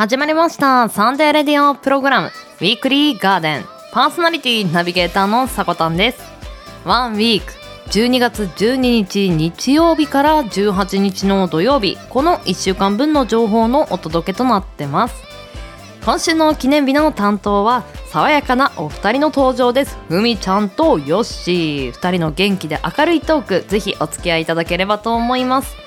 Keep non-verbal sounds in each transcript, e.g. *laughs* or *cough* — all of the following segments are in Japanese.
始まりました。サンデーレディオプログラム。ウィークリーガーデン。パーソナリティナビゲーターのさこたんです。ワンウィーク。12月12日日曜日から18日の土曜日。この1週間分の情報のお届けとなってます。今週の記念日の担当は爽やかなお二人の登場です。ふみちゃんとよっしー。二人の元気で明るいトークぜひお付き合いいただければと思います。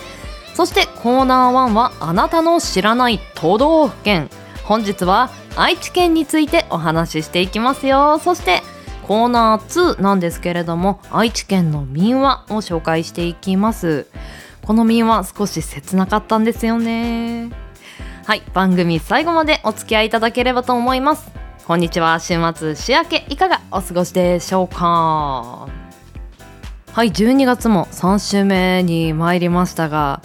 そしてコーナー1はあなたの知らない都道府県。本日は愛知県についてお話ししていきますよ。そしてコーナー2なんですけれども愛知県の民話を紹介していきます。この民話少し切なかったんですよね。はい番組最後までお付き合いいただければと思います。こんにちは週末週明けいかがお過ごしでしょうか。はい12月も3週目に参りましたが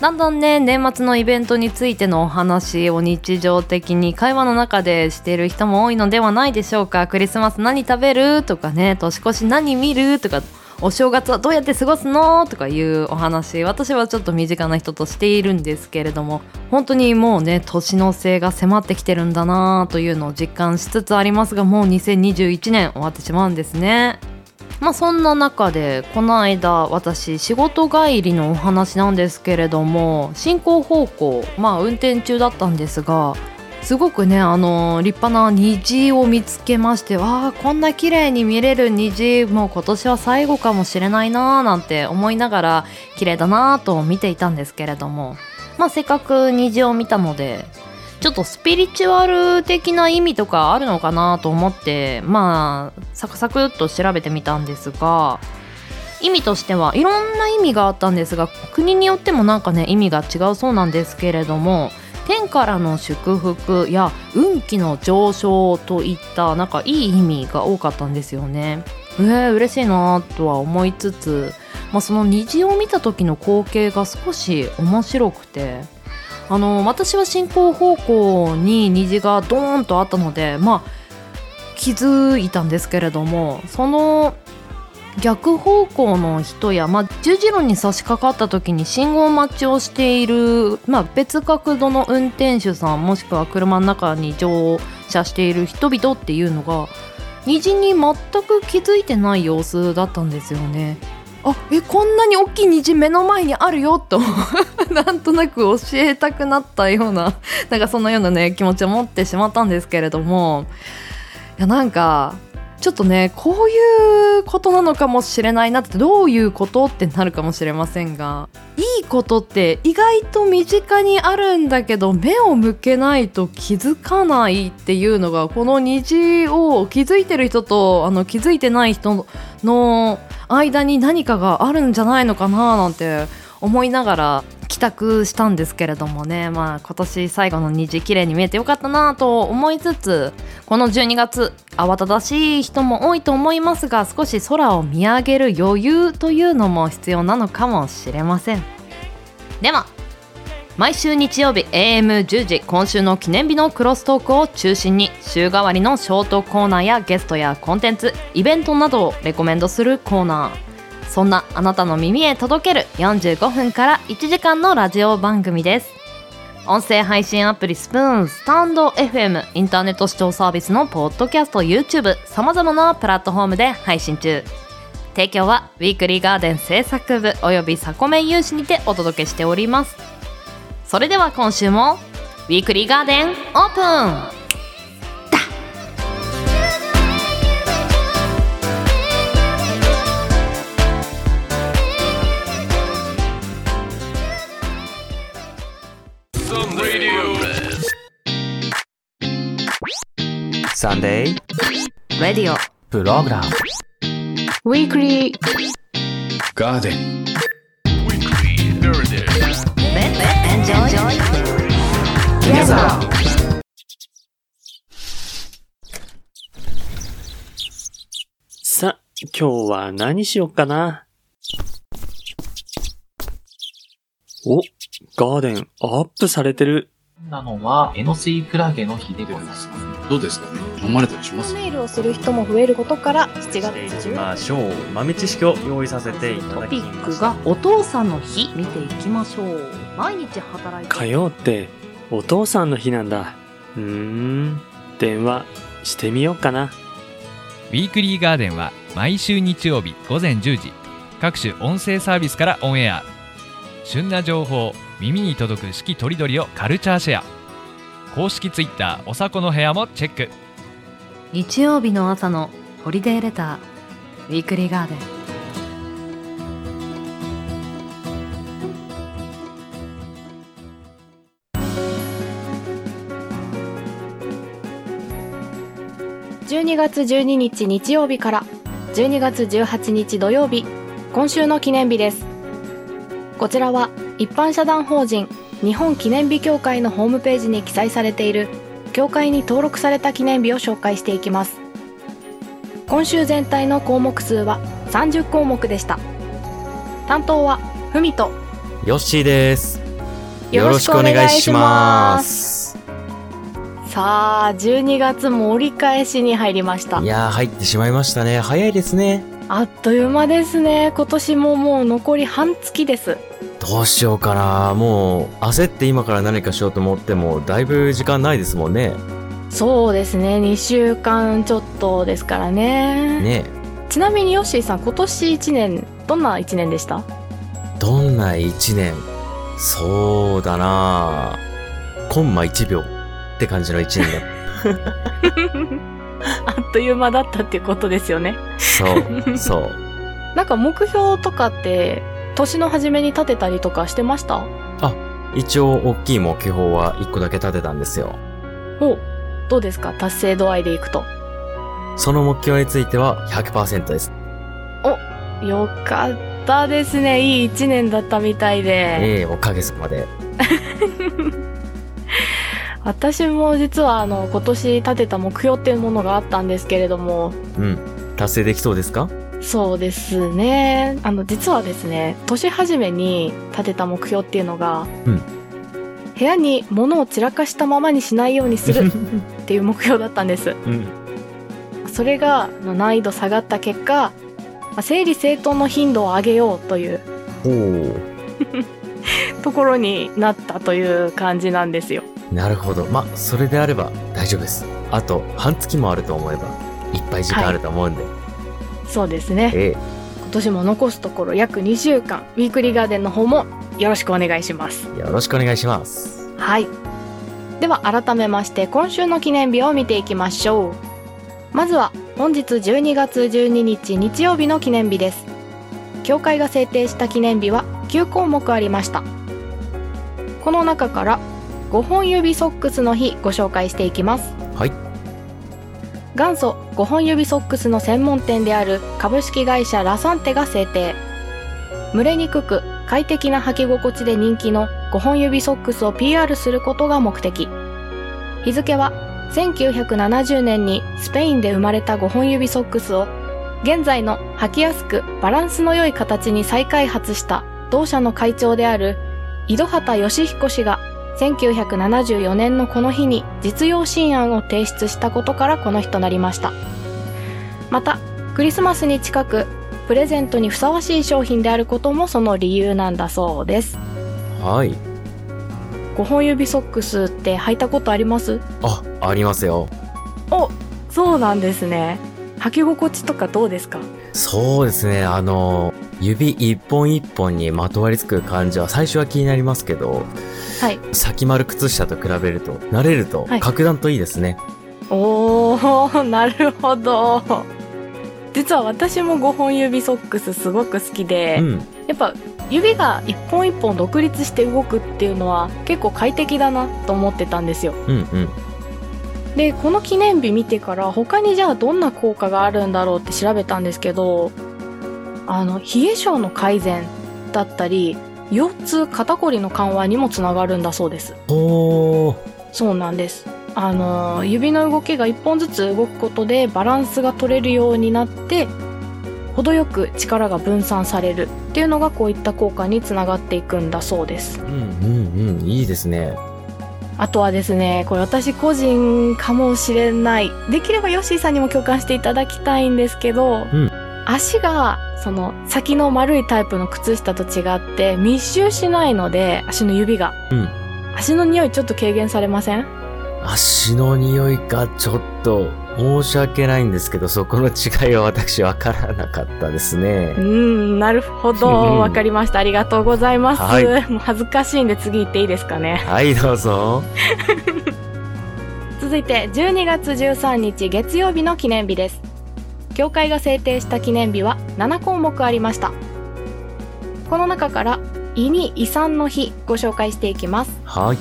だんだんね年末のイベントについてのお話を日常的に会話の中でしている人も多いのではないでしょうか。クリスマス何食べるとかね年越し何見るとかお正月はどうやって過ごすのとかいうお話私はちょっと身近な人としているんですけれども本当にもうね年の瀬が迫ってきてるんだなというのを実感しつつありますがもう2021年終わってしまうんですね。まあそんな中でこの間私仕事帰りのお話なんですけれども進行方向まあ運転中だったんですがすごくねあの立派な虹を見つけましてわあこんな綺麗に見れる虹もう今年は最後かもしれないなーなんて思いながら綺麗だなーと見ていたんですけれどもまあせっかく虹を見たのでちょっとスピリチュアル的な意味とかあるのかなと思ってまあサクサクっと調べてみたんですが意味としてはいろんな意味があったんですが国によってもなんかね意味が違うそうなんですけれども天からの祝福や運気の上昇といったなんかいい意味が多かったんですよね。えー、嬉しいなとは思いつつ、まあ、その虹を見た時の光景が少し面白くてあの私は進行方向に虹がドーンとあったのでまあ気づいたんですけれどもその逆方向の人や、まあ、十字路に差し掛かった時に信号待ちをしている、まあ、別角度の運転手さんもしくは車の中に乗車している人々っていうのが虹に全く気づいてない様子だったんですよね。あえこんなに大きい虹目の前にあるよと。*laughs* なんとなく教えたくなったようななんかそんなようなね気持ちを持ってしまったんですけれども。いやなんかちょっとねこういうことなのかもしれないなってどういうことってなるかもしれませんがいいことって意外と身近にあるんだけど目を向けないと気づかないっていうのがこの虹を気づいてる人とあの気づいてない人の間に何かがあるんじゃないのかななんて思いながら帰宅したんですけれどもね。まあ今年最後の虹綺麗に見えてよかったなと思いつつこの12月慌ただしい人も多いと思いますが少し空を見上げる余裕というのも必要なのかもしれません。では毎週日曜日 AM10 時今週の記念日のクロストークを中心に週替わりのショートコーナーやゲストやコンテンツイベントなどをレコメンドするコーナー。そんなあなたの耳へ届ける45分から1時間のラジオ番組です。音声配信アプリスプーンスタンド FM インターネット視聴サービスのポッドキャスト YouTube さまざまなプラットフォームで配信中。提供はウィークリーガーデン制作部およびサコメン有志にてお届けしております。それでは今週もウィークリーガーデンオープンSunday radio program Weekly Garden enjoy together さ、今日は何しよっかな？お、ガーデンアップされてる。なのは、エノスイクラゲの日でございます。どうですかね？飲まれたりします？ネイルをする人も増えることから7月中ましょう豆知識を用意させていたトだきピックましたがお父さんの日見ていきましょう。毎日働いて火曜ってお父さんの日なんだ。うーん。電話してみようかな。ウィークリーガーデンは毎週日曜日午前10時。各種音声サービスからオンエア。旬な情報耳に届く四季とりどりをカルチャーシェア。公式ツイッターおさこの部屋もチェック日曜日の朝のホリデーレターウィークリーガーデン12月12日日曜日から12月18日土曜日今週の記念日です。こちらは一般社団法人日本記念日協会のホームページに記載されている協会に登録された記念日を紹介していきます今週全体の項目数は30項目でした担当はふみとヨッシーです。よろしくお願いします。さあ12月も折り返しに入りましたいやー、入ってしまいましたね。早いですね。あっという間ですね今年ももう残り半月ですどうしようかな。もう、焦って今から何かしようと思っても、だいぶ時間ないですもんね。そうですね2週間ちょっとですからねねちなみにヨッシーさん今年1年どんな1年でした？どんな一年？そうだなコンマ1秒って感じの一年だ。*laughs* あっという間だったっていうことですよねそう、そう。*laughs* なんか目標とかって年の初めに立てたりとかしてました？一応、大きい目標は1個だけ立てたんですよ。おどうですか？達成度合いでいくとその目標については100%です。よかったですねいい1年だったみたいでええおかげさまで。*laughs* 私も実はあの今年立てた目標っていうものがあったんですけれどもうん。達成できそうですか？そうですね。あの、実はですね、年始めに立てた目標っていうのが、うん部屋に物を散らかしたままにしないようにする *laughs* っていう目標だったんです。うん。それが、難易度下がった結果、まあ整理整頓の頻度を上げようという。*laughs* ところになったという感じなんですよ。なるほど。まあ、それであれば大丈夫です。あと、半月もあると思えば、いっぱい時間あると思うんで。そうですね。ええ今年も残すところ約2週間、ウィークリーガーデンの方もよろしくお願いします。よろしくお願いします。はい。では改めまして今週の記念日を見ていきましょう。まずは本日12月12日日曜日の記念日です。協会が制定した記念日は9項目ありました。この中から5本指ソックスの日ご紹介していきます。元祖5本指ソックスの専門店である株式会社ラサンテが制定。蒸れにくく快適な履き心地で人気の5本指ソックスを PR することが目的。日付は1970年にスペインで生まれた5本指ソックスを現在の履きやすくバランスの良い形に再開発した同社の会長である井戸畑義彦氏が1974年のこの日に実用新案を提出したことからこの日となりましたまたクリスマスに近くプレゼントにふさわしい商品であることもその理由なんだそうですはい。5本指ソックスって履いたことあります？あ、ありますよ。おそうなんですね履き心地とかどうですか？そうですね。あの、指一本一本にまとわりつく感じは最初は気になりますけど、はい先丸靴下と比べると、慣れるとはい格段といいですね。おー *laughs* なるほど実は私も5本指ソックスすごく好きで、うん。やっぱ指が一本一本独立して動くっていうのは結構快適だなと思ってたんですようんうん。でこの記念日見てから他にじゃあどんな効果があるんだろうって調べたんですけどあの冷え性の改善だったり腰痛肩こりの緩和にもつながるんだそうですおー。そうなんですあの指の動きが一本ずつ動くことでバランスが取れるようになって程よく力が分散されるっていうのがこういった効果につながっていくんだそうですうんうんうん。いいですね。あとはですねこれ私個人かもしれないできればヨッシーさんにも共感していただきたいんですけど、ん足がその先の丸いタイプの靴下と違って密集しないので足の指が、うん足の匂いちょっと軽減されません？足の匂いがちょっと申し訳ないんですけど、そこの違いは私わからなかったですねう。ん、なるほど。うんわかりました。ありがとうございます。はいもう恥ずかしいんで次行っていいですかね？はい、どうぞ。*laughs* 続いて12月13日月曜日の記念日です教会が制定した記念日は7項目ありました。この中から胃に胃酸の日ご紹介していきます。はい。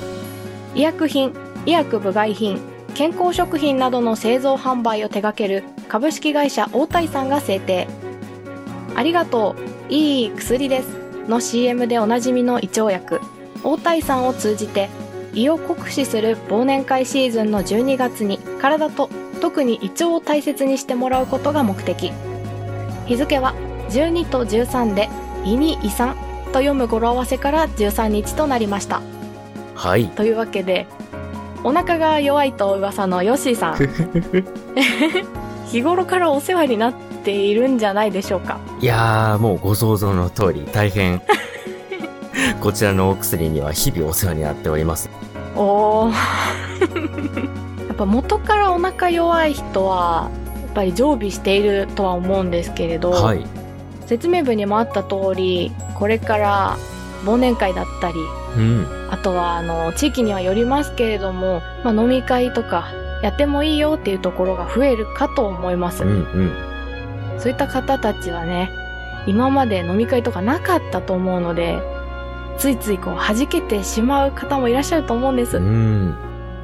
医薬品医薬部外品健康食品などの製造販売を手掛ける株式会社大谷さんが制定。ありがとう。いい薬です。の CM でおなじみの胃腸薬。大谷さんを通じて胃を酷使する忘年会シーズンの12月に体と特に胃腸を大切にしてもらうことが目的。日付は12と13で胃に胃酸と読む語呂合わせから13日となりました。はい。というわけでお腹が弱いと噂のヨッシーさん。*laughs* 日頃からお世話になっているんじゃないでしょうか。いやー、もうご想像の通り、大変、こちらのお薬には日々お世話になっております。おー *laughs* やっぱ元からお腹弱い人はやっぱり常備しているとは思うんですけれど、はい。説明文にもあった通りこれから忘年会だったりうん。あとはあの地域にはよりますけれども、まあ、飲み会とかやってもいいよっていうところが増えるかと思います、うんうん。そういった方たちはね今まで飲み会とかなかったと思うのでついついこう弾けてしまう方もいらっしゃると思うんです、うん。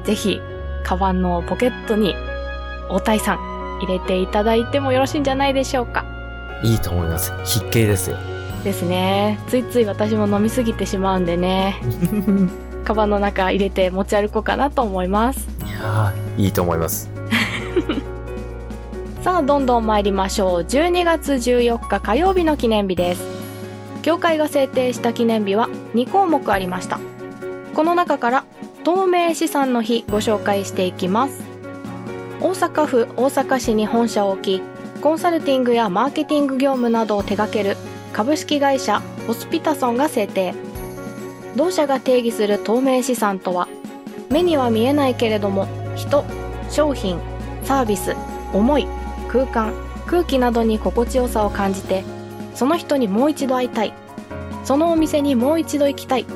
ぜひカバンのポケットに大谷さん入れていただいてもよろしいんじゃないでしょうかいいと思います。筆形ですよ。ですねついつい私も飲みすぎてしまうんでね *laughs* カバンの中入れて持ち歩こうかなと思いますいやー、いいと思います。*laughs* さあどんどん参りましょう12月14日火曜日の記念日です教会が制定した記念日は2項目ありました。この中から透明資産の日ご紹介していきます。大阪府大阪市に本社を置きコンサルティングやマーケティング業務などを手掛ける株式会社ホスピタソンが制定。同社が定義する透明資産とは目には見えないけれども人商品サービス思い空間空気などに心地よさを感じてその人にもう一度会いたい。そのお店にもう一度行きたい。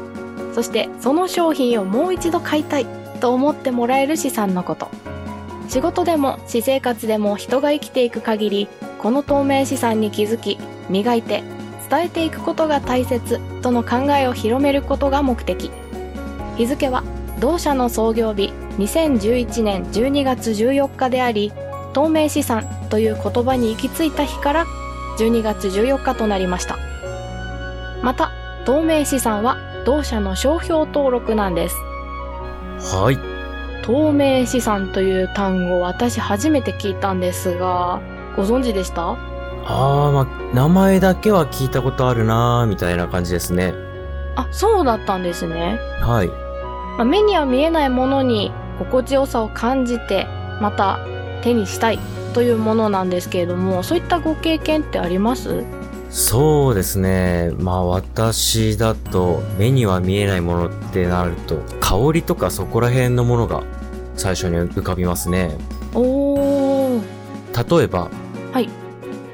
そしてその商品をもう一度買いたい。と思ってもらえる資産のこと。仕事でも私生活でも人が生きていく限りこの透明資産に気づき磨いて伝えていくことが大切。との考えを広めることが目的。日付は同社の創業日2011年12月14日であり透明資産という言葉に行き着いた日から12月14日となりましたまた透明資産は同社の商標登録なんですはい。透明資産という単語私初めて聞いたんですがご存知でした？あー、まあ、名前だけは聞いたことあるなー、みたいな感じですね。あそうだったんですね、はい。まあ目には見えないものに心地よさを感じてまた手にしたいというものなんですけれどもそういったご経験ってあります？そうですね。まあ私だと目には見えないものってなると香りとかそこら辺のものが最初に浮かびますね。おー例えば、はい。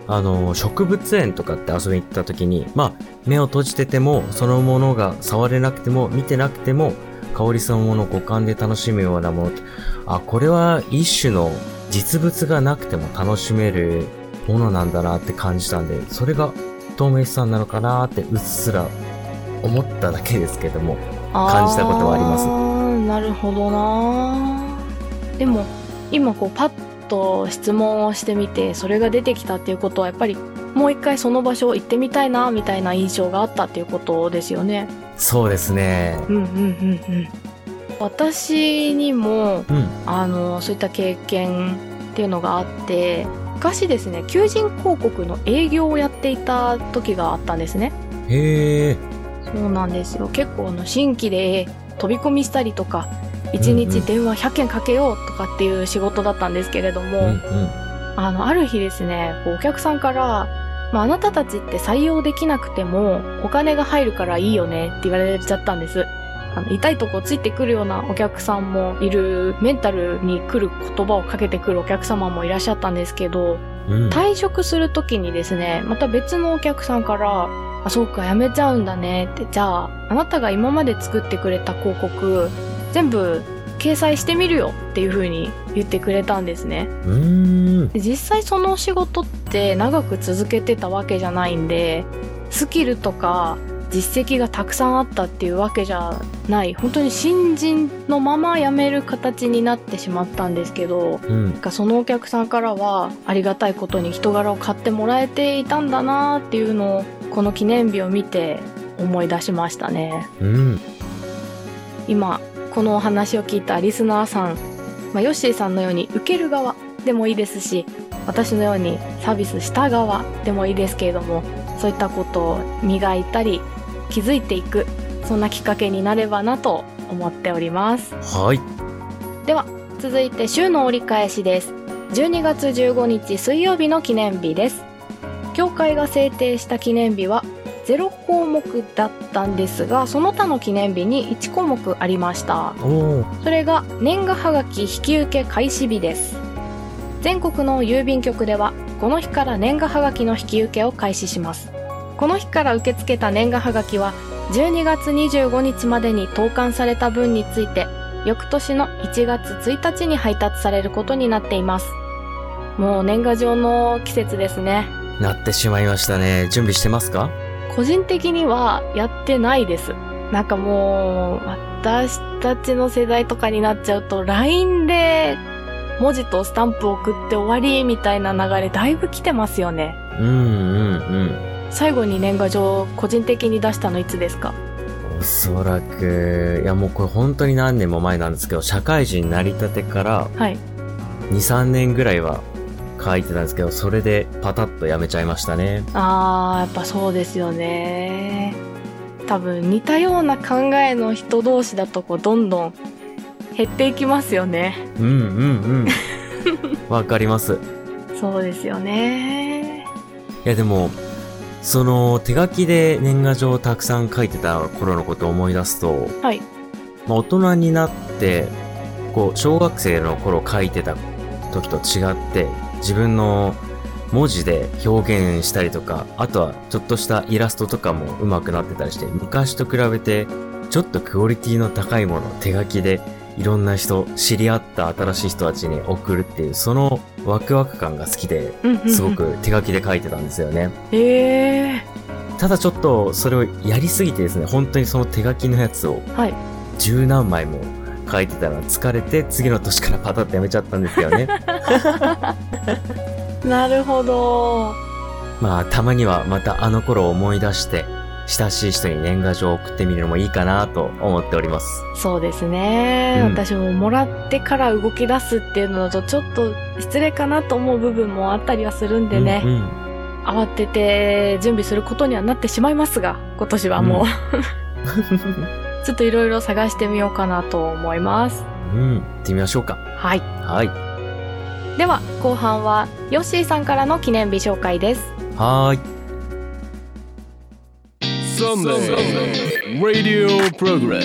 あの、植物園とかって遊びに行った時に、まあ目を閉じててもそのものが触れなくても見てなくても香りそのものを五感で楽しむようなものあ、これは一種の実物がなくても楽しめるものなんだなって感じたんで、それが透明資産なのかなってうっすら思っただけですけども。感じたことはありますすなるほどなでも今こうパッと質問をしてみてそれが出てきたっていうことはやっぱりもう一回その場所行ってみたいなみたいな印象があったっていうことですよねそうですね。うんうんうんうん私にもうん。あのそういった経験っていうのがあって昔ですね求人広告の営業をやっていた時があったんですねへえ。そうなんですよ結構あの新規で飛び込みしたりとか1うん日電話100件かけようとかっていう仕事だったんですけれども、うんうん。あのある日ですねこうお客さんから、まあ、あなたたちって採用できなくてもお金が入るからいいよねって言われちゃったんですあの痛いとこついてくるようなお客さんもいる、メンタルに来る言葉をかけてくるお客様もいらっしゃったんですけど、うん。退職する時にですね、また別のお客さんから、あ、そうか、辞めちゃうんだねって、じゃあ、あなたが今まで作ってくれた広告、全部掲載してみるよっていう風に言ってくれたんですね。実際その仕事って長く続けてたわけじゃないんで、スキルとか実績がたくさんあったっていうわけじゃない、本当に新人のまま辞める形になってしまったんですけど、うん。なんかそのお客さんからはありがたいことに人柄を買ってもらえていたんだなっていうのをこの記念日を見て思い出しましたねうん。今このお話を聞いたリスナーさん、まあ、ヨッシーさんのように受ける側でもいいですし私のようにサービスした側でもいいですけれどもそういったことを磨いたり気づいていくそんなきっかけになればなと思っております。はい。では続いて週の折り返しです。12月15日水曜日の記念日です。協会が制定した記念日は0項目だったんですがその他の記念日に1項目ありました。それが年賀はがき引き受け開始日です。全国の郵便局ではこの日から年賀はがきの引き受けを開始しますこの日から受け付けた年賀はがきは12月25日までに投函された分について翌年の1月1日に配達されることになっていますもう年賀状の季節ですねなってしまいましたね。準備してますか？個人的にはやってないです。なんかもう、私たちの世代とかになっちゃうと、LINE で文字とスタンプ送って終わりみたいな流れだいぶ来てますよね。うんうんうん。最後に年賀状個人的に出したのいつですか？おそらく、いやもうこれ本当に何年も前なんですけど、社会人になりたてからはい。2、3年ぐらいは書いてたんですけど、それでパタッとやめちゃいましたね。あー、やっぱそうですよね。多分似たような考えの人同士だとこうどんどん減っていきますよね。うんうんうん。*laughs* わかります。そうですよね。いやでも、その手書きで年賀状をたくさん書いてた頃のことを思い出すと、はい。まあ、大人になって、こう、小学生の頃書いてた時と違って、自分の文字で表現したりとか、あとはちょっとしたイラストとかも上手くなってたりして、昔と比べて、ちょっとクオリティの高いものを手書きでいろんな人、知り合った新しい人たちに送るっていう、そのワクワク感が好きで、すごく手書きで書いてたんですよね。えただちょっとそれをやりすぎてですね、本当にその手書きのやつを。十何枚も書いてたら疲れて次の年からパタッとやめちゃったんですよね。*laughs* なるほど。まあたまにはまたあの頃を思い出して親しい人に年賀状を送ってみるのもいいかなと思っております。そうですね、うん私ももらってから動き出すっていうのだとちょっと失礼かなと思う部分もあったりはするんでね、うんうん慌てて準備することにはなってしまいますが、今年はもう、*laughs* ちょっといろいろ探してみようかなと思います。うん、行ってみましょうか。はい。はい。では、後半はヨッシーさんからの記念日紹介です。はーい。Sunday Radio Program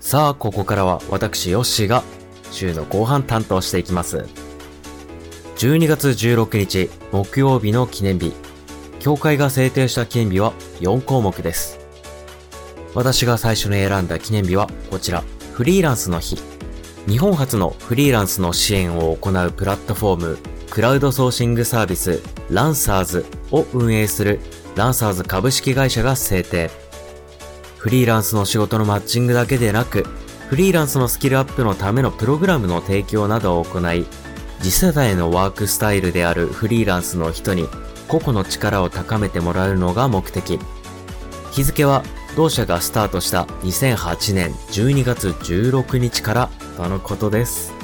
さあ、ここからは私、ヨッシーが週の後半担当していきます。12月16日木曜日の記念日。協会が制定した記念日は4項目です。私が最初に選んだ記念日はこちら、フリーランスの日。日本初のフリーランスの支援を行うプラットフォーム、クラウドソーシングサービス、ランサーズを運営するランサーズ株式会社が制定。フリーランスの仕事のマッチングだけでなく、フリーランスのスキルアップのためのプログラムの提供などを行い、次世代のワークスタイルであるフリーランスの人に個々の力を高めてもらうのが目的。日付は同社がスタートした2008年12月16日からとのことです。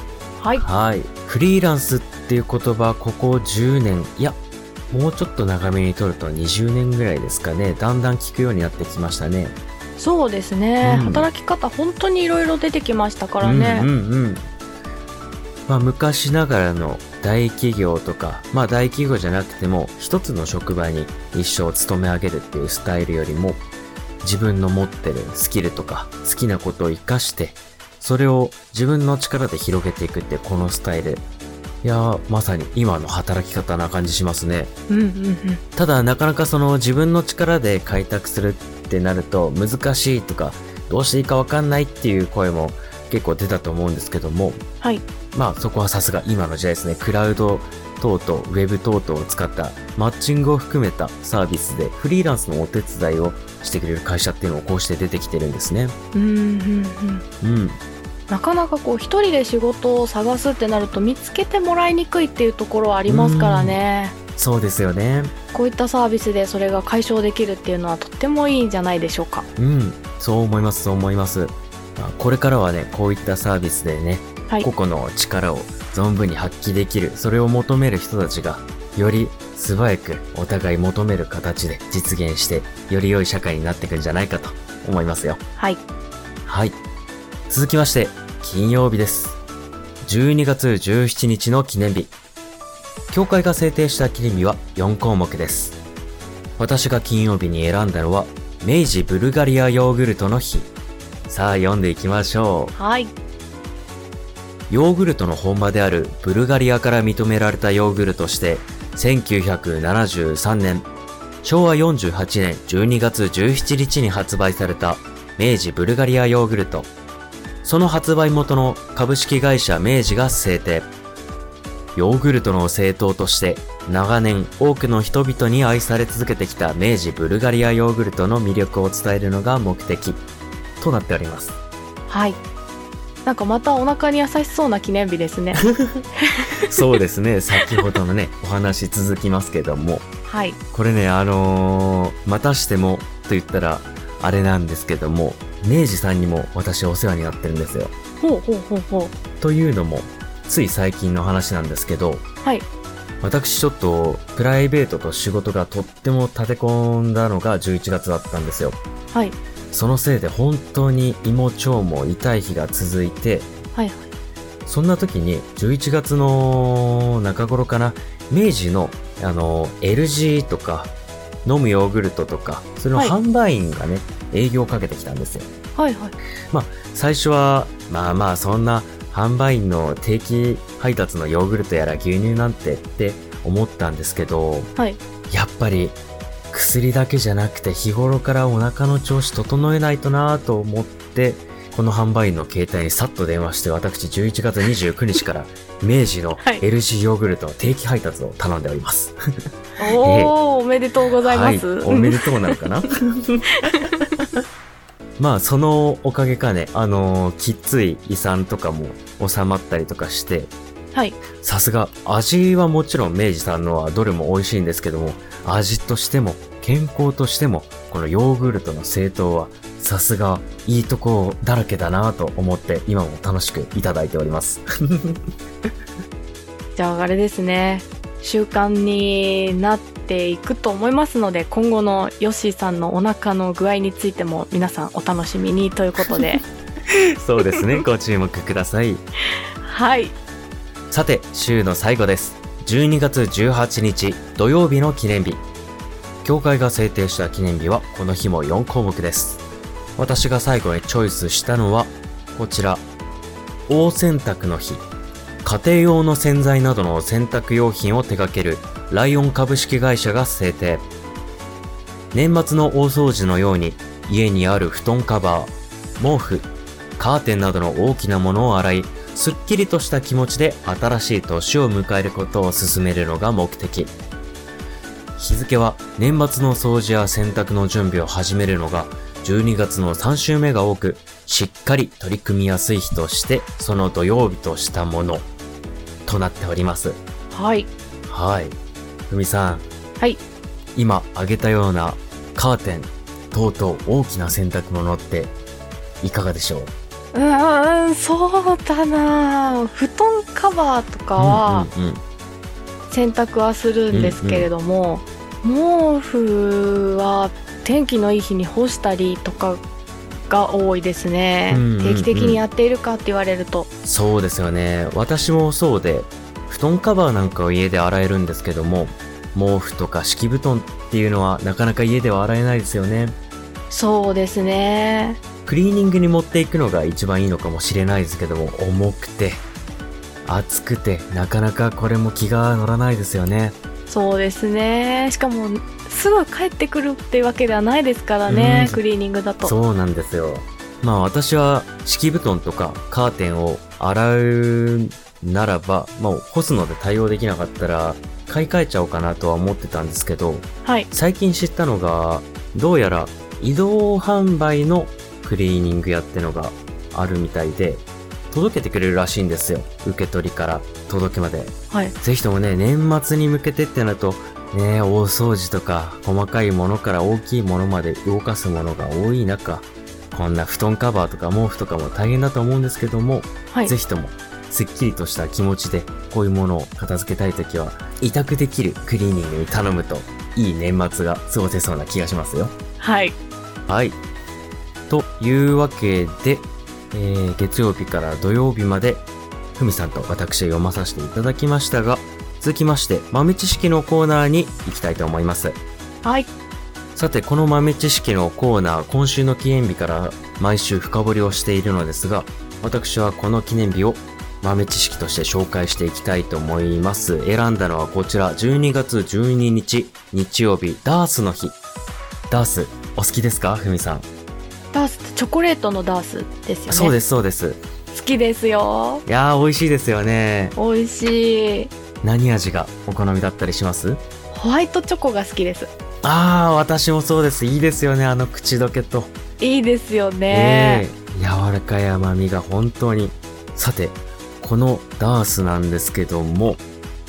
はい。はい。フリーランスっていう言葉、ここ10年、いや、もうちょっと長めにとると20年ぐらいですかね。だんだん聞くようになってきましたね。そうですね。うん働き方本当にいろいろ出てきましたからね。うんうんうん。まあ昔ながらの大企業とか、まあ大企業じゃなくても、一つの職場に一生勤め上げるっていうスタイルよりも、自分の持ってるスキルとか、好きなことを活かして、それを自分の力で広げていくってこのスタイル。いやー、まさに今の働き方な感じしますね。うんうんうん。ただなかなかその自分の力で開拓するってなると難しいとかどうしていいかわかんないっていう声も結構出たと思うんですけどもはい。まあそこはさすが今の時代ですねクラウド等々ウェブ等々を使ったマッチングを含めたサービスでフリーランスのお手伝いをしてくれる会社っていうのもこうして出てきてるんですねうんうんうん。うんなかなかこう一人で仕事を探すってなると見つけてもらいにくいっていうところはありますからね。そうですよねこういったサービスでそれが解消できるっていうのはとってもいいんじゃないでしょうか。うんそう思いますそう思いますまあこれからはねこういったサービスでねはい。個々の力を存分に発揮できる、それを求める人たちが、より素早くお互い求める形で実現して、より良い社会になっていくんじゃないかと思いますよ。はい。はい。続きまして、金曜日です。12月17日の記念日。協会が制定した記念日は4項目です。私が金曜日に選んだのは、明治ブルガリアヨーグルトの日。さあ、読んでいきましょう。はい。ヨーグルトの本場であるブルガリアから認められたヨーグルトとして、1973年、昭和48年12月17日に発売された明治ブルガリアヨーグルト。その発売元の株式会社明治が制定。ヨーグルトの正統として長年多くの人々に愛され続けてきた明治ブルガリアヨーグルトの魅力を伝えるのが目的となっております。はい。なんかまたお腹に優しそうな記念日ですね。*laughs* そうですね、先ほどのね、お話続きますけども、はい。これね、あのーまたしてもと言ったらあれなんですけども、明治さんにも私お世話になってるんですよ。ほうほうほうほというのも、つい最近の話なんですけど、う。はい。私ちょっとプライベートと仕事がとっても立て込んだのが11月だったんですよ。はい。そのせいで本当に胃も腸も痛い日が続いて、はい。そんな時に11月の中頃かな、明治のあの LG とか飲むヨーグルトとか、それのはい販売員がね、営業をかけてきたんですよ。はい。はい。最初は、まあまあそんな販売員の定期配達のヨーグルトやら牛乳なんてって思ったんですけど、はい。やっぱり薬だけじゃなくて日頃からお腹の調子整えないとなぁと思って、この販売員の携帯にさっと電話して私11月29日から *laughs* 明治のはい LG ヨーグルトの定期配達を頼んでおります。おー、おめでとうございます。はい、おめでとうなのかな？*laughs* *laughs* まあそのおかげかね、あのーきっつい胃酸とかも収まったりとかして、はい。さすが味はもちろん明治さんのはどれも美味しいんですけども、味としても健康としてもこのヨーグルトの正統はさすがいいとこだらけだなと思って今も楽しくいただいております。*laughs* じゃああれですね。習慣になっていくと思いますので、今後のヨッシーさんのお腹の具合についても皆さんお楽しみにということで。*laughs* そうですね、ご注目ください。はい。さて、週の最後です。12月18日土曜日の記念日。協会が制定した記念日はこの日も4項目です。私が最後にチョイスしたのは、こちら。大洗濯の日。家庭用の洗剤などの洗濯用品を手掛けるライオン株式会社が制定。年末の大掃除のように家にある布団カバー、毛布、カーテンなどの大きなものを洗い、すっきりとした気持ちで新しい年を迎えることを進めるのが目的。日付は年末の掃除や洗濯の準備を始めるのが12月の3週目が多く、しっかり取り組みやすい日として、その土曜日としたものとなっております。はい。はい。ふみさん。はい。今挙げたようなカーテン等々大きな洗濯物っていかがでしょう？うーん、そうだな布団カバーとかは洗濯はするんですけれども、毛布は天気のいい日に干したりとかが多いですね、うんうんうん定期的にやっているかって言われるとそうですよね。私もそうで、布団カバーなんかを家で洗えるんですけども、毛布とか敷布団っていうのはなかなか家では洗えないですよね。そうですね。クリーニングに持っていくのが一番いいのかもしれないですけども、重くて、熱くて、なかなかこれも気が乗らないですよね。そうですね。しかも、すぐ帰ってくるってわけではないですからねう、んクリーニングだと。そうなんですよ。まあ私は敷布団とかカーテンを洗うならば、まあ干すので対応できなかったら買い替えちゃおうかなとは思ってたんですけど、はい。最近知ったのが、どうやら移動販売のクリーニング屋ってのがあるみたいで、届けてくれるらしいんですよ。受け取りから届けまで。はい。ぜひともね、年末に向けてってなると、ね、大掃除とか、細かいものから大きいものまで動かすものが多い中、こんな布団カバーとか毛布とかも大変だと思うんですけども、はいぜ。ひとも、すっきりとした気持ちで、こういうものを片付けたいときは、委託できるクリーニングに頼むと、いい年末が過ごせそうな気がしますよ。はい。はい。というわけで、えー月曜日から土曜日まで、ふみさんと私読まさせていただきましたが、続きまして、豆知識のコーナーに行きたいと思います。はい。さて、この豆知識のコーナー、今週の記念日から毎週深掘りをしているのですが、私はこの記念日を豆知識として紹介していきたいと思います。選んだのはこちら、12月12日、日曜日、ダースの日。ダース、お好きですか？ふみさん。ダースってチョコレートのダースですよね。そうです、そうです。好きですよ。いやー、美味しいですよね。美味しい。何味がお好みだったりします？ホワイトチョコが好きです。あー、私もそうです。いいですよね、あの口どけと。いいですよね。ええ柔らかい甘みが本当に。さて、このダースなんですけども、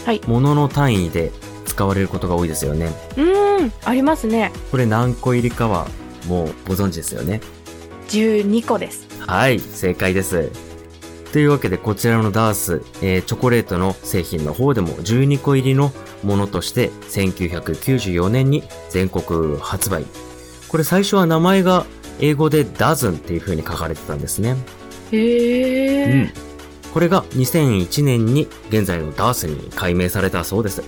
はい物の単位で使われることが多いですよね。うーん、ありますね。これ何個入りかはもうご存知ですよね。12個です。はい、正解です。というわけで、こちらのダース、えーチョコレートの製品の方でも12個入りのものとして、1994年に全国発売。これ最初は名前が英語でダズンっていう風に書かれてたんですね。へえ。うん。これが2001年に現在のダースに改名されたそうです。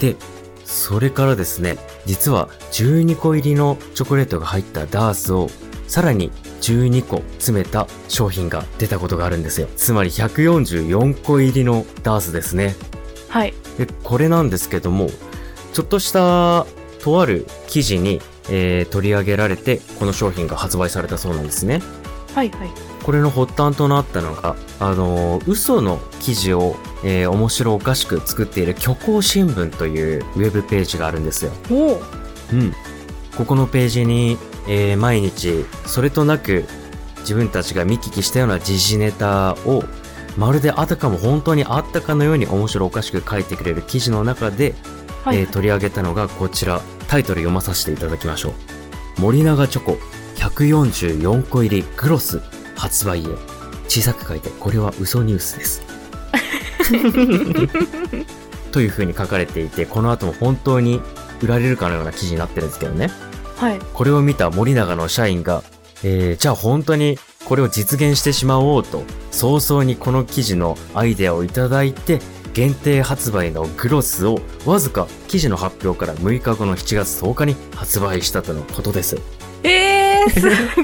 で、それからですね、実は12個入りのチョコレートが入ったダースをさらに12個詰めた商品が出たことがあるんですよ。つまり144個入りのダースですね。はい。で、これなんですけども、ちょっとしたとある記事に、えー取り上げられて、この商品が発売されたそうなんですね。はいはい。これの発端となったのが、あのー嘘の記事を、えー面白おかしく作っている虚構新聞というウェブページがあるんですよ。おお。うん。ここのページに、えー毎日、それとなく自分たちが見聞きしたような時事ネタを、まるであたかも本当にあったかのように面白おかしく書いてくれる記事の中で、はい、えー取り上げたのがこちら、タイトル読まさせていただきましょう。森永チョコ144個入りグロス発売へ。小さく書いて、これは嘘ニュースです。*laughs* という風に書かれていて、この後も本当に売られるかのような記事になってるんですけどね。はい。これを見た森永の社員が、えー、じゃあ本当にこれを実現してしまおうと、早々にこの記事のアイデアをいただいて、限定発売のグロスをわずか記事の発表から6日後の7月10日に発売したとのことです。えー、す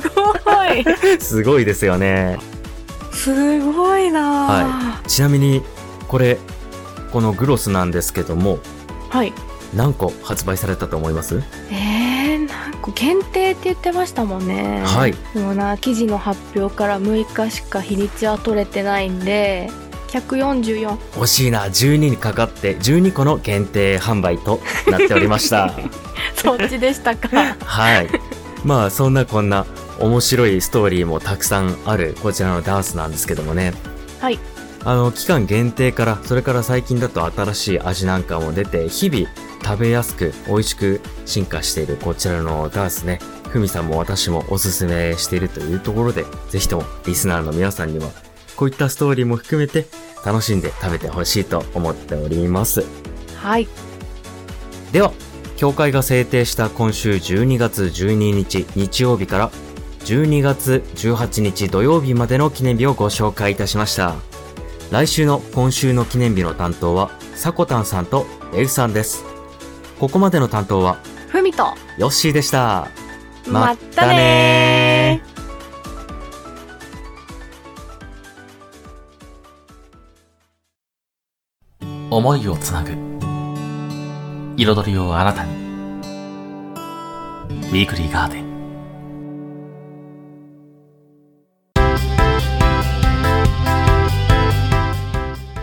ごい。*laughs* すごいですよね。すごいなはちなみに、これ、このグロスなんですけども、はい。何個発売されたと思います？えー、なんか限定って言ってましたもんね。はい。でもな、記事の発表から6日しか日にちは取れてないんで、144。惜しいな、12にかかって12個の限定販売となっておりました。*laughs* *laughs* そっちでしたか。はい。まあそんなこんな面白いストーリーもたくさんあるこちらのダースなんですけどもね。はい。あの、期間限定から、それから最近だと新しい味なんかも出て、日々食べやすく美味しく進化しているこちらのダースね。ふみさんも私もおすすめしているというところで、ぜひともリスナーの皆さんには、こういったストーリーも含めて楽しんで食べてほしいと思っております。はい。では、協会が制定した今週12月12日日曜日から12月18日土曜日までの記念日をご紹介いたしました。来週の今週の記念日の担当は、さこたんさんとエグさんです。ここまでの担当は、ふみとヨッシーでした。まったね思いをつなぐ。彩りをあなたに。ウィークリーガーデン。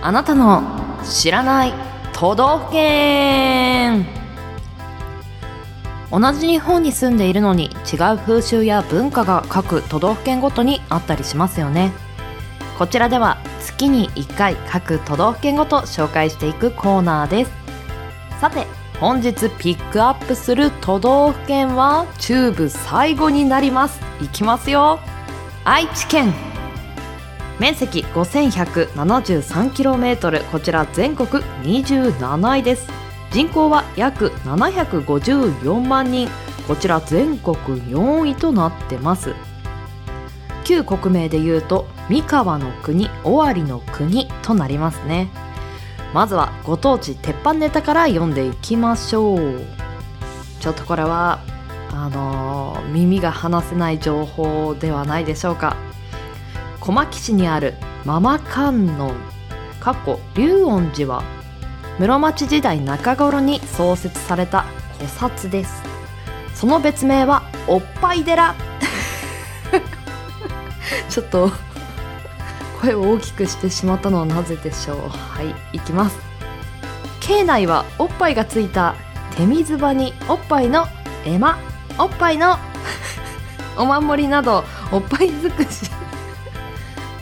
あなたの知らない都道府県同じ日本に住んでいるのに違う風習や文化が各都道府県ごとにあったりしますよね。こちらでは月に1回各都道府県ごと紹介していくコーナーです。さて本日ピックアップする都道府県は中部最後になります。いきますよ。愛知県。面積 5173km こちら全国27位です。人口は約754万人。こちら全国4位となってます。旧国名で言うと三河の国尾張の国となりますね。まずはご当地鉄板ネタから読んでいきましょう。ちょっとこれはあのー耳が離せない情報ではないでしょうか。小牧市にあるママ観音かっこ龍恩寺は室町時代中頃に創設された古刹です。その別名はおっぱい寺。*laughs* ちょっと声を大きくしてしまったのはなぜでしょう。はいいきます。境内はおっぱいがついた手水場におっぱいの絵馬おっぱいの *laughs* お守りなどおっぱい尽くし。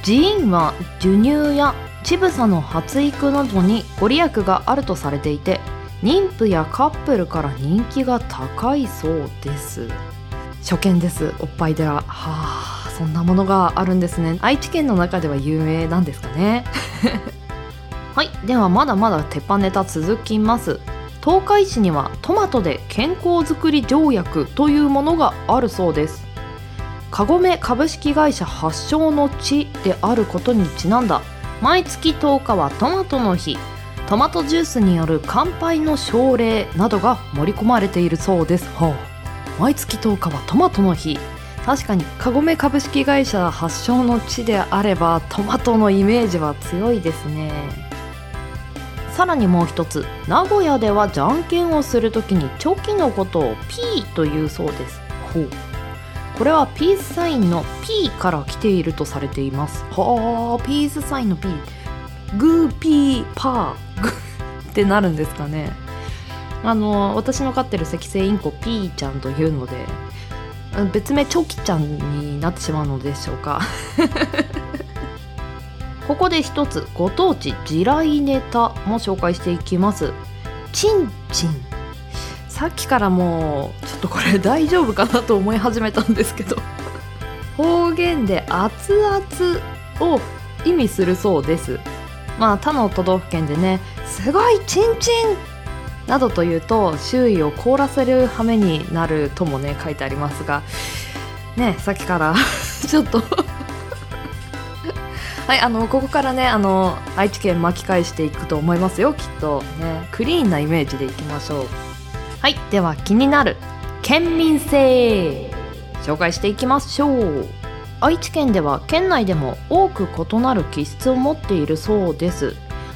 寺院は授乳や乳房の発育などにご利益があるとされていて妊婦やカップルから人気が高いそうです。初見です。おっぱい寺はあそんなものがあるんですね。愛知県の中では有名なんですかね。*laughs* はい。ではまだまだ鉄板ネタ続きます。東海市にはトマトで健康づくり条約というものがあるそうです。カゴメ株式会社発祥の地であることにちなんだ毎月10日はトマトの日。トマトジュースによる乾杯の奨励などが盛り込まれているそうです、はあ、毎月10日はトマトの日。確かにカゴメ株式会社発祥の地であればトマトのイメージは強いですね。さらにもう一つ。名古屋ではじゃんけんをするときにチョキのことを P というそうです。ほう。これはピースサインの P から来ているとされています。はあピースサインの P グーピーパー。グ *laughs* ってなるんですかね。あの私の飼ってる赤星インコ P ちゃんというので別名チョキちゃんになってしまうのでしょうか。*laughs* ここで一つご当地地雷ネタも紹介していきます。チンチン。さっきからもうちょっとこれ大丈夫かなと思い始めたんですけど。*laughs* 方言で熱々を意味するそうです。まあ他の都道府県でねすごいチンチンなどというと周囲を凍らせる羽目になるともね書いてありますが。ねさっきから *laughs* ちょっと。*laughs* はいあのここからねあの愛知県巻き返していくと思いますよきっと。ねクリーンなイメージでいきましょうはいでは気になる県民性。紹介していきましょう。愛知県では県内でも多く異なる気質を持っているそうです。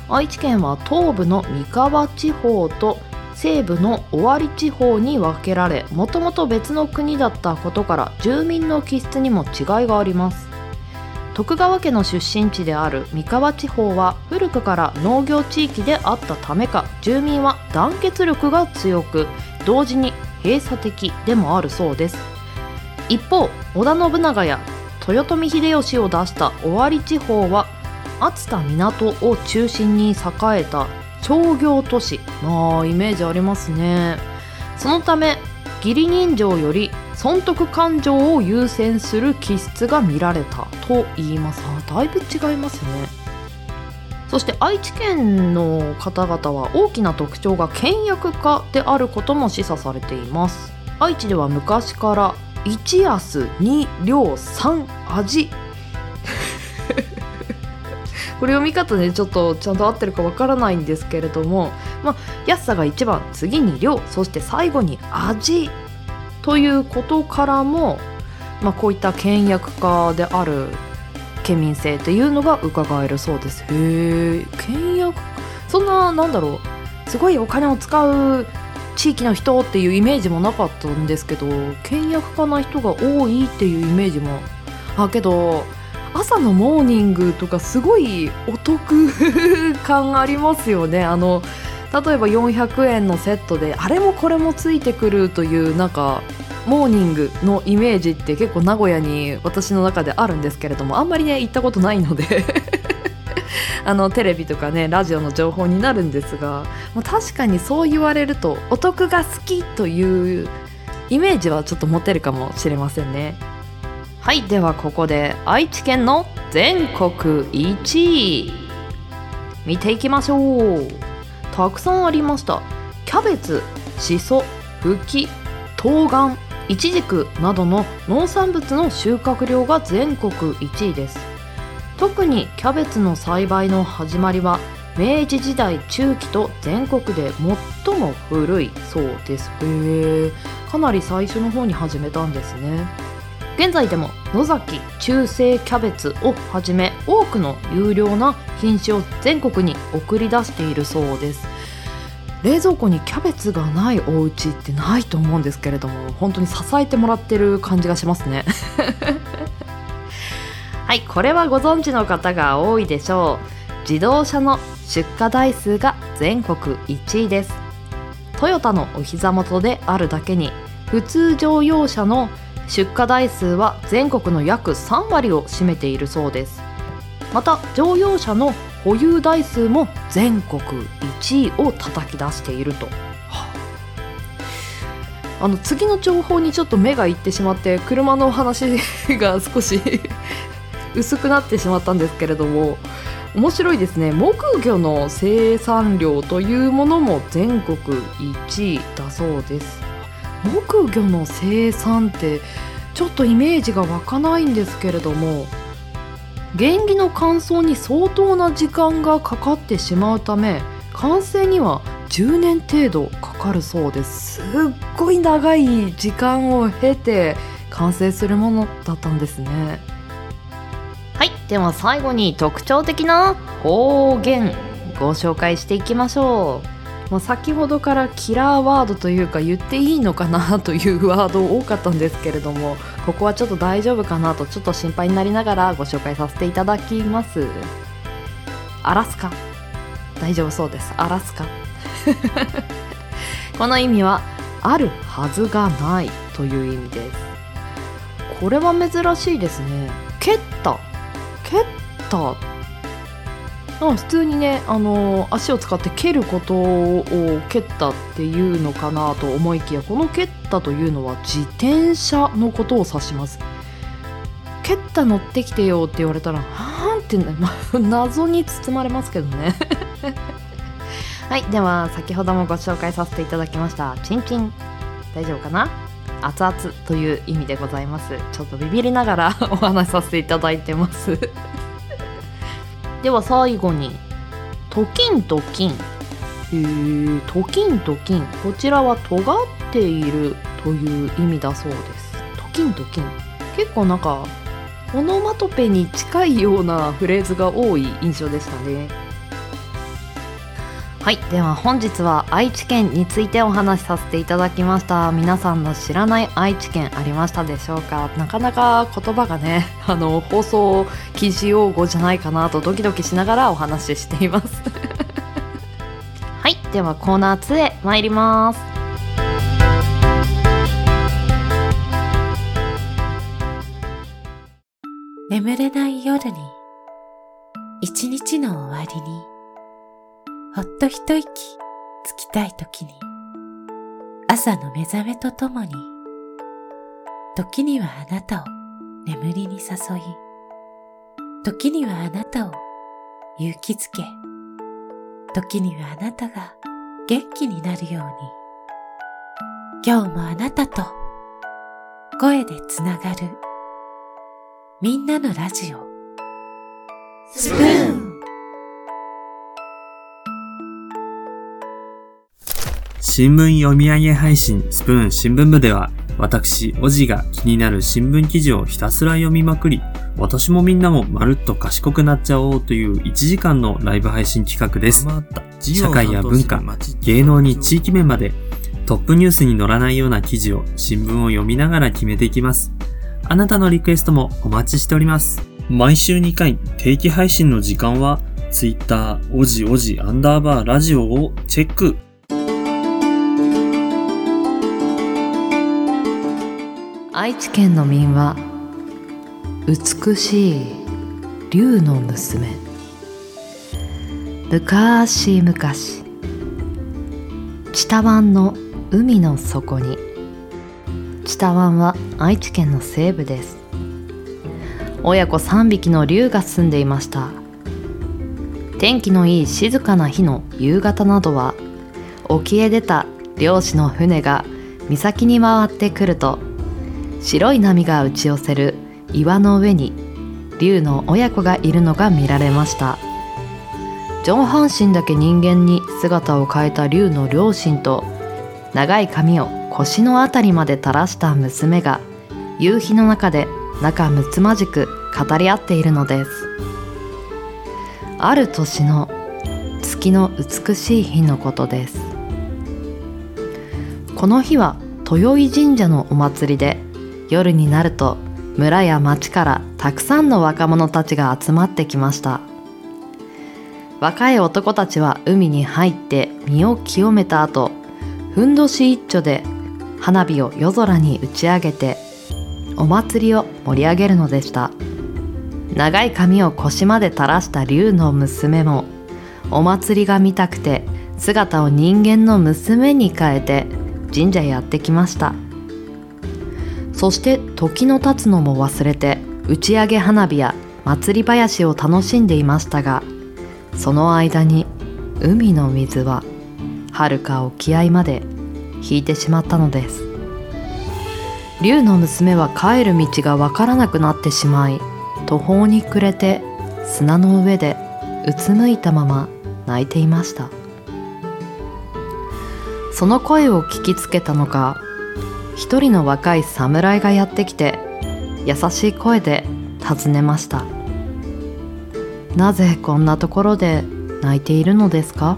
愛知県は東部の三河地方と西部の尾張地方に分けられもともと別の国だったことから住民の気質にも違いがあります。徳川家の出身地である三河地方は古くから農業地域であったためか住民は団結力が強く同時に閉鎖的でもあるそうです。一方織田信長や豊臣秀吉を出した尾張地方は熱田港を中心に栄えた商業都市。まあイメージありますね。そのため義理人情より損得感情を優先する気質が見られたと言います。あだいぶ違いますね。そして愛知県の方々は大きな特徴が倹約家であることも示唆されています。愛知では昔から一安二良三味。*laughs* これ読み方ねちょっとちゃんと合ってるかわからないんですけれども、まあ、安さが一番次に量そして最後に味。ということからも、まあ、こういった倹約家である県民性っていうのが伺えるそうです。へえ倹約？そんななんだろう？すごいお金を使う地域の人っていうイメージもなかったんですけど倹約家な人が多いっていうイメージも。あけど朝のモーニングとかすごいお得感ありますよね。あの例えば400円のセットであれもこれもついてくるというなんかモーニングのイメージって結構名古屋に私の中であるんですけれどもあんまりね行ったことないので *laughs* あのテレビとかねラジオの情報になるんですが、確かにそう言われるとお得が好きというイメージはちょっと持てるかもしれませんね。はいではここで愛知県の全国1位。見ていきましょう。たくさんありました。キャベツしそふき冬瓜いちじくなどの農産物の収穫量が全国1位です。特にキャベツの栽培の始まりは明治時代中期と全国で最も古いそうです。へえかなり最初の方に始めたんですね。現在でも野崎中世キャベツをはじめ多くの有料な品種を全国に送り出しているそうです。冷蔵庫にキャベツがないお家ってないと思うんですけれども本当に支えてもらってる感じがしますね。*laughs* はいこれはご存知の方が多いでしょう。自動車の出荷台数が全国1位です。トヨタのお膝元であるだけに普通乗用車の出荷台数は全国の約3割を占めているそうです。また乗用車の保有台数も全国1位を叩き出していると、あ。の次の情報にちょっと目がいってしまって車の話が少し *laughs* 薄くなってしまったんですけれども面白いですね。木魚の生産量というものも全国1位だそうです。木魚の生産ってちょっとイメージが湧かないんですけれども原木の乾燥に相当な時間がかかってしまうため完成には10年程度かかるそうです。すっごい長い時間を経て完成するものだったんですね。はいでは最後に特徴的な方言ご紹介していきましょう、まあ、先ほどからキラーワードというか言っていいのかなというワード多かったんですけれどもここはちょっと大丈夫かなとちょっと心配になりながらご紹介させていただきます。アラスカ。大丈夫そうです。アラスカ。*laughs* この意味はあるはずがないという意味です。これは珍しいですね。蹴った蹴った普通にね、あのー足を使って蹴ることを蹴ったっていうのかなと思いきやこの蹴ったというのは自転車のことを指します。蹴った乗ってきてよって言われたらはーんって、ま *laughs* 謎に包まれますけどね。*laughs* はいでは先ほどもご紹介させていただきましたチンチン。大丈夫かな？熱々という意味でございます。ちょっとビビりながら *laughs* お話しさせていただいてます。では最後にトキントキン。えー、トキントキン。こちらは尖っているという意味だそうです。トキントキン。結構なんかオノマトペに近いようなフレーズが多い印象でしたねはいでは本日は愛知県についてお話しさせていただきました。皆さんの知らない愛知県ありましたでしょうか？なかなか言葉がね *laughs* あの放送記事用語じゃないかなとドキドキしながらお話ししています。*laughs* はいではコーナー2へ参ります。眠れない夜に、一日の終わりに、ほっと一息つきたい時に、朝の目覚めとともに、時にはあなたを眠りに誘い、時にはあなたを勇気づけ、時にはあなたが元気になるように、今日もあなたと声でつながるみんなのラジオ。スプーン新聞読み上げ配信スプーン新聞部では、私、おじが気になる新聞記事をひたすら読みまくり、私もみんなもまるっと賢くなっちゃおうという1時間のライブ配信企画です。社会や文化、芸能に地域面まで、トップニュースに載らないような記事を新聞を読みながら決めていきます。あなたのリクエストもお待ちしております。毎週2回定期配信の時間は、Twitter おじおじアンダーバーラジオをチェック。愛知県の民話美しい竜の娘。昔々知多湾の海の底に知多湾は愛知県の西部です。親子3匹の竜が住んでいました。天気のいい静かな日の夕方などは沖へ出た漁師の船が岬に回ってくると白い波が打ち寄せる岩の上に竜の親子がいるのが見られました。上半身だけ人間に姿を変えた竜の両親と長い髪を腰のあたりまで垂らした娘が夕日の中で仲睦まじく語り合っているのです。ある年の月の美しい日のことです。この日は豊井神社のお祭りで夜になると村や町からたくさんの若者たちが集まってきました。若い男たちは海に入って身を清めた後ふんどし一丁で花火を夜空に打ち上げてお祭りを盛り上げるのでした。長い髪を腰まで垂らした竜の娘もお祭りが見たくて姿を人間の娘に変えて神社へやってきました。そして時の経つのも忘れて打ち上げ花火や祭り林を楽しんでいましたがその間に海の水ははるか沖合まで引いてしまったのです。竜の娘は帰る道がわからなくなってしまい途方に暮れて砂の上でうつむいたまま泣いていました。その声を聞きつけたのか一人の若い侍がやってきて優しい声で尋ねました。なぜこんなところで泣いているのですか？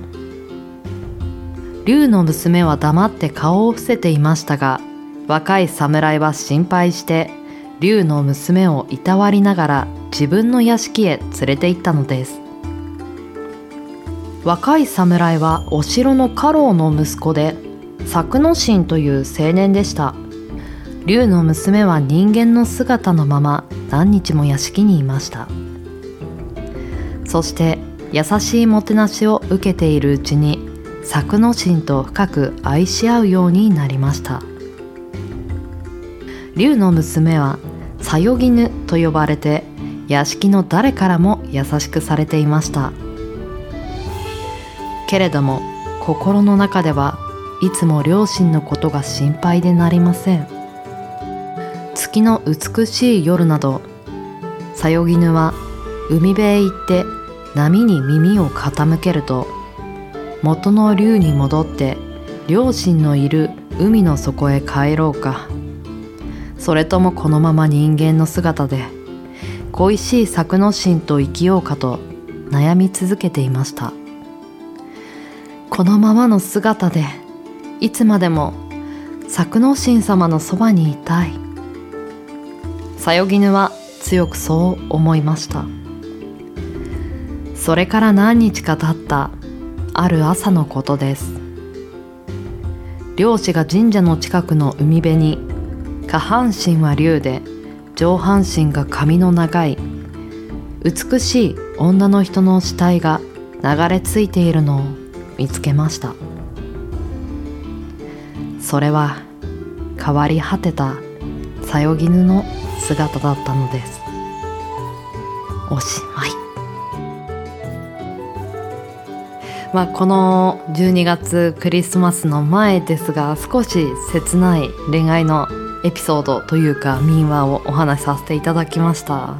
竜の娘は黙って顔を伏せていましたが若い侍は心配して竜の娘をいたわりながら自分の屋敷へ連れて行ったのです。若い侍はお城の家老の息子で作之進という青年でした。竜の娘は人間の姿のまま何日も屋敷にいました。そして優しいもてなしを受けているうちに作之進と深く愛し合うようになりました。竜の娘はさよぎぬと呼ばれて屋敷の誰からも優しくされていました。けれども心の中ではいつも両親のことが心配でなりません。月の美しい夜などさよぎぬは海辺へ行って波に耳を傾けると元の竜に戻って両親のいる海の底へ帰ろうか。それともこのまま人間の姿で恋しい作之進と生きようかと悩み続けていました。このままの姿でいつまでも作之進様のそばにいたい。さよぎぬは強くそう思いました。それから何日か経ったある朝のことです。漁師が神社の近くの海辺に下半身は竜で上半身が髪の長い美しい女の人の死体が流れ着いているのを見つけました。それは変わり果てたさよぎぬの姿だったのです。おしまい。まあこの12月クリスマスの前ですが少し切ない恋愛のエピソードというか民話をお話しさせていただきました。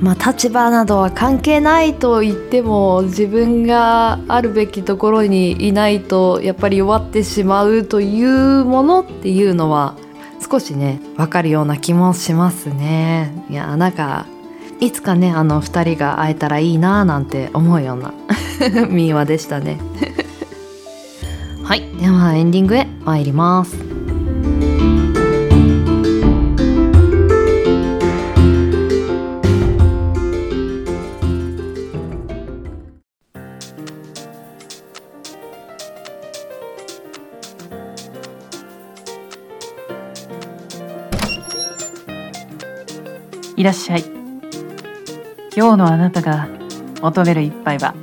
まあ立場などは関係ないと言っても自分があるべきところにいないとやっぱり弱ってしまうというものっていうのは少しねわかるような気もしますね。いやなんかいつかねあの2人が会えたらいいななんて思うような *laughs* 民話でしたね。*laughs* はい。ではエンディングへ参ります。いらっしゃい。今日のあなたが求める一杯は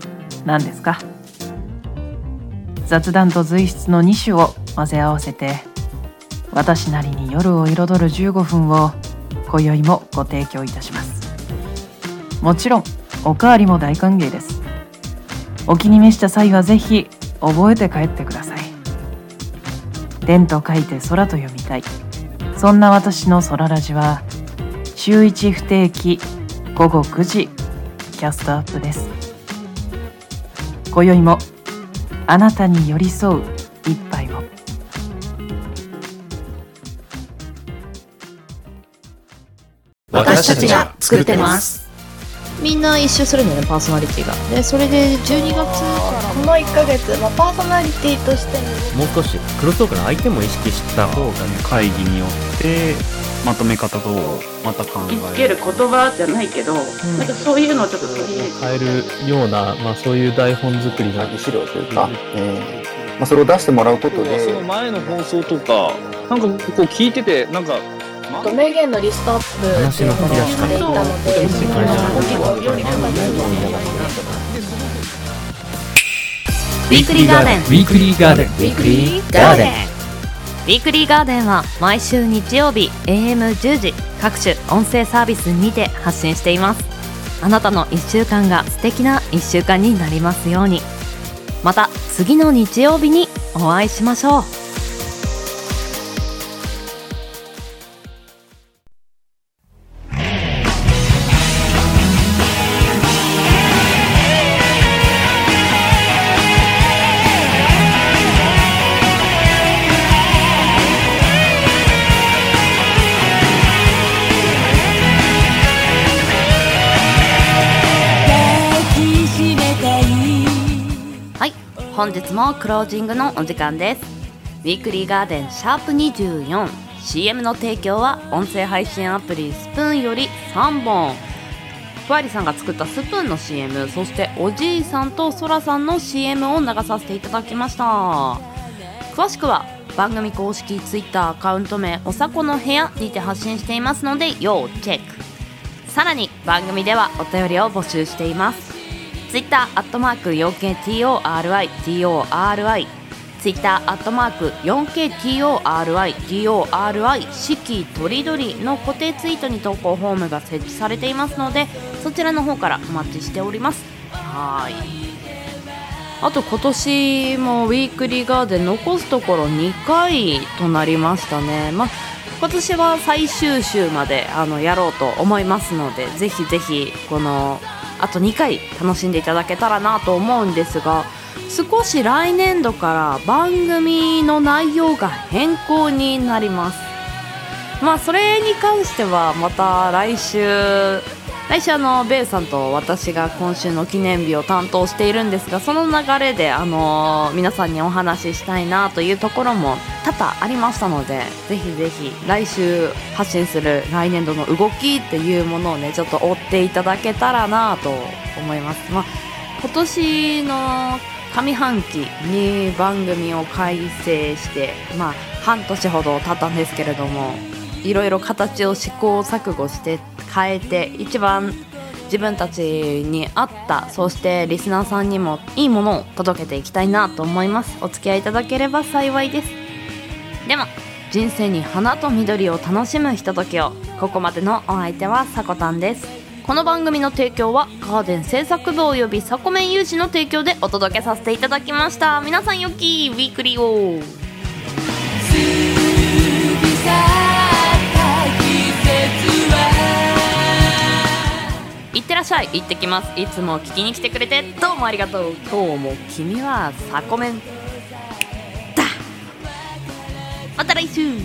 何ですか？雑談と随筆の2種を混ぜ合わせて私なりに夜を彩る15分を今宵もご提供いたします。もちろんおかわりも大歓迎です。お気に召した際はぜひ覚えて帰ってください。天と書いて空と読みたい。そんな私の空ラジは週1不定期午後9時キャストアップです。今宵もあなたに寄り添う一杯を。私たちが作ってます。みんな一周するんだよねパーソナリティが。でそれで12月か。らこの1ヶ月、まあ、パーソナリティとしてもう少しクロストークの相手も意識した方がね会議によってまとめ方とまた考えつける言葉じゃないけど、なんかそういうのをちょっと取り入れて。変えるような、まあ、そういう台本作りが資料というか、えーまあ、それを出してもらうことで。その前の放送とかなんかこう聞いててなんか名言のリストアップ話の振り出ししていたので結構結構より深く Weekly Garden Weekly Garden Weekly Garden ウィークリーガーデンは毎週日曜日 AM10 時各種音声サービスにて発信しています。あなたの1週間が素敵な1週間になりますように。また次の日曜日にお会いしましょう本日もクロージングのお時間です。ウィークリーガーデンシャープ 24CM の提供は音声配信アプリスプーンより3本。ふわりさんが作ったスプーンの CM そしておじいさんとそらさんの CM を流させていただきました。詳しくは番組公式 Twitter アカウント名おさこの部屋にて発信していますので要チェック。さらに番組ではお便りを募集しています。ツイッターアットマーク 4KTORITORI ツイッターアットマーク 4KTORITORI 四季とりどりの固定ツイートに投稿フォームが設置されていますのでそちらの方からお待ちしております。はい。あと今年もウィークリーガーデン残すところ2回となりましたね。まあ今年は最終週まであのやろうと思いますのでぜひぜひこのあと2回楽しんでいただけたらなと思うんですが少し来年度から番組の内容が変更になります。まあそれに関してはまた来週来週あのベイさんと私が今週の記念日を担当しているんですがその流れであの皆さんにお話ししたいなというところも多々ありましたのでぜひぜひ来週発信する来年度の動きっていうものをねちょっと追っていただけたらなと思います、まあ、今年の上半期に番組を改正してまあ半年ほど経ったんですけれどもいろいろ形を試行錯誤して変えて一番自分たちに合ったそしてリスナーさんにもいいものを届けていきたいなと思います。お付き合いいただければ幸いです。でも人生に花と緑を楽しむひとときをここまでのお相手はさこたんですこの番組の提供はガーデン製作部およびサコメン有志の提供でお届けさせていただきました。皆さんよきウィークリーを。いってらっしゃい行ってきます。いつも聞きに来てくれてどうもありがとう。今日も君はサコメンだ。また来週。